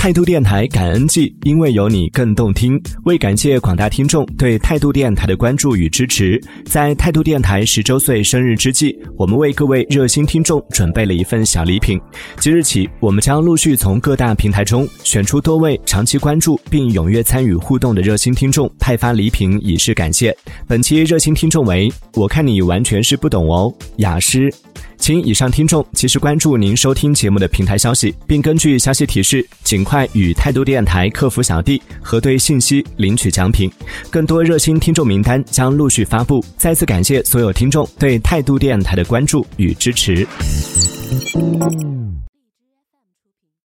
态度电台感恩季，因为有你更动听。为感谢广大听众对态度电台的关注与支持，在态度电台十周岁生日之际，我们为各位热心听众准备了一份小礼品。即日起，我们将陆续从各大平台中选出多位长期关注并踊跃参与互动的热心听众，派发礼品以示感谢。本期热心听众为我看你完全是不懂哦，雅诗。请以上听众及时关注您收听节目的平台消息，并根据消息提示尽快与态度电台客服小弟核对信息，领取奖品。更多热心听众名单将陆续发布。再次感谢所有听众对态度电台的关注与支持。